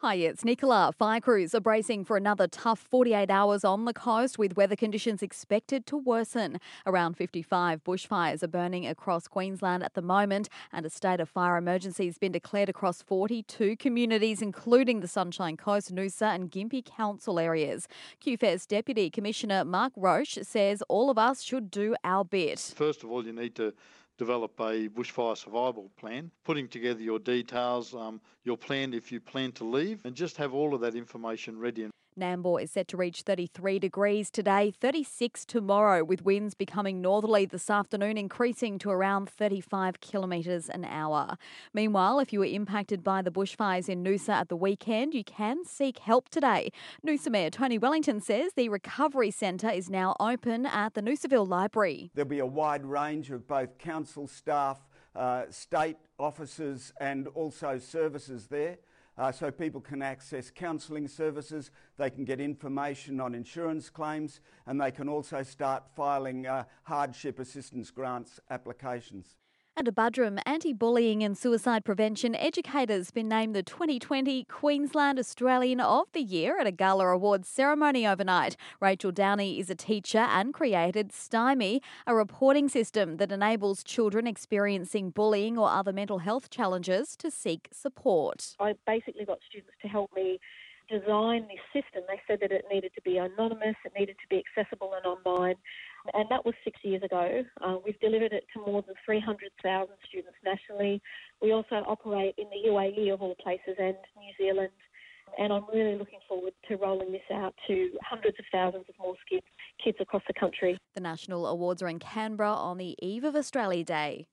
Hi, it's Nicola. Fire crews are bracing for another tough 48 hours on the coast with weather conditions expected to worsen. Around 55 bushfires are burning across Queensland at the moment, and a state of fire emergency has been declared across 42 communities, including the Sunshine Coast, Noosa, and Gympie council areas. QFES Deputy Commissioner Mark Roche says all of us should do our bit. First of all, you need to develop a bushfire survival plan, putting together your details, um, your plan if you plan to leave, and just have all of that information ready. Nambour is set to reach 33 degrees today, 36 tomorrow, with winds becoming northerly this afternoon, increasing to around 35 kilometres an hour. Meanwhile, if you were impacted by the bushfires in Noosa at the weekend, you can seek help today. Noosa Mayor Tony Wellington says the Recovery Centre is now open at the Noosaville Library. There'll be a wide range of both council staff, uh, state officers, and also services there uh, so people can access counselling services, they can get information on insurance claims, and they can also start filing uh, hardship assistance grants applications. And a Buderim anti bullying and suicide prevention educator's been named the 2020 Queensland Australian of the Year at a Gala Awards ceremony overnight. Rachel Downey is a teacher and created Stymie, a reporting system that enables children experiencing bullying or other mental health challenges to seek support. I basically got students to help me design this system. They said that it needed to be anonymous, it needed to be accessible and that was six years ago. Uh, we've delivered it to more than 300,000 students nationally. We also operate in the UAE of all places and New Zealand. And I'm really looking forward to rolling this out to hundreds of thousands of more kids, kids across the country. The national awards are in Canberra on the eve of Australia Day.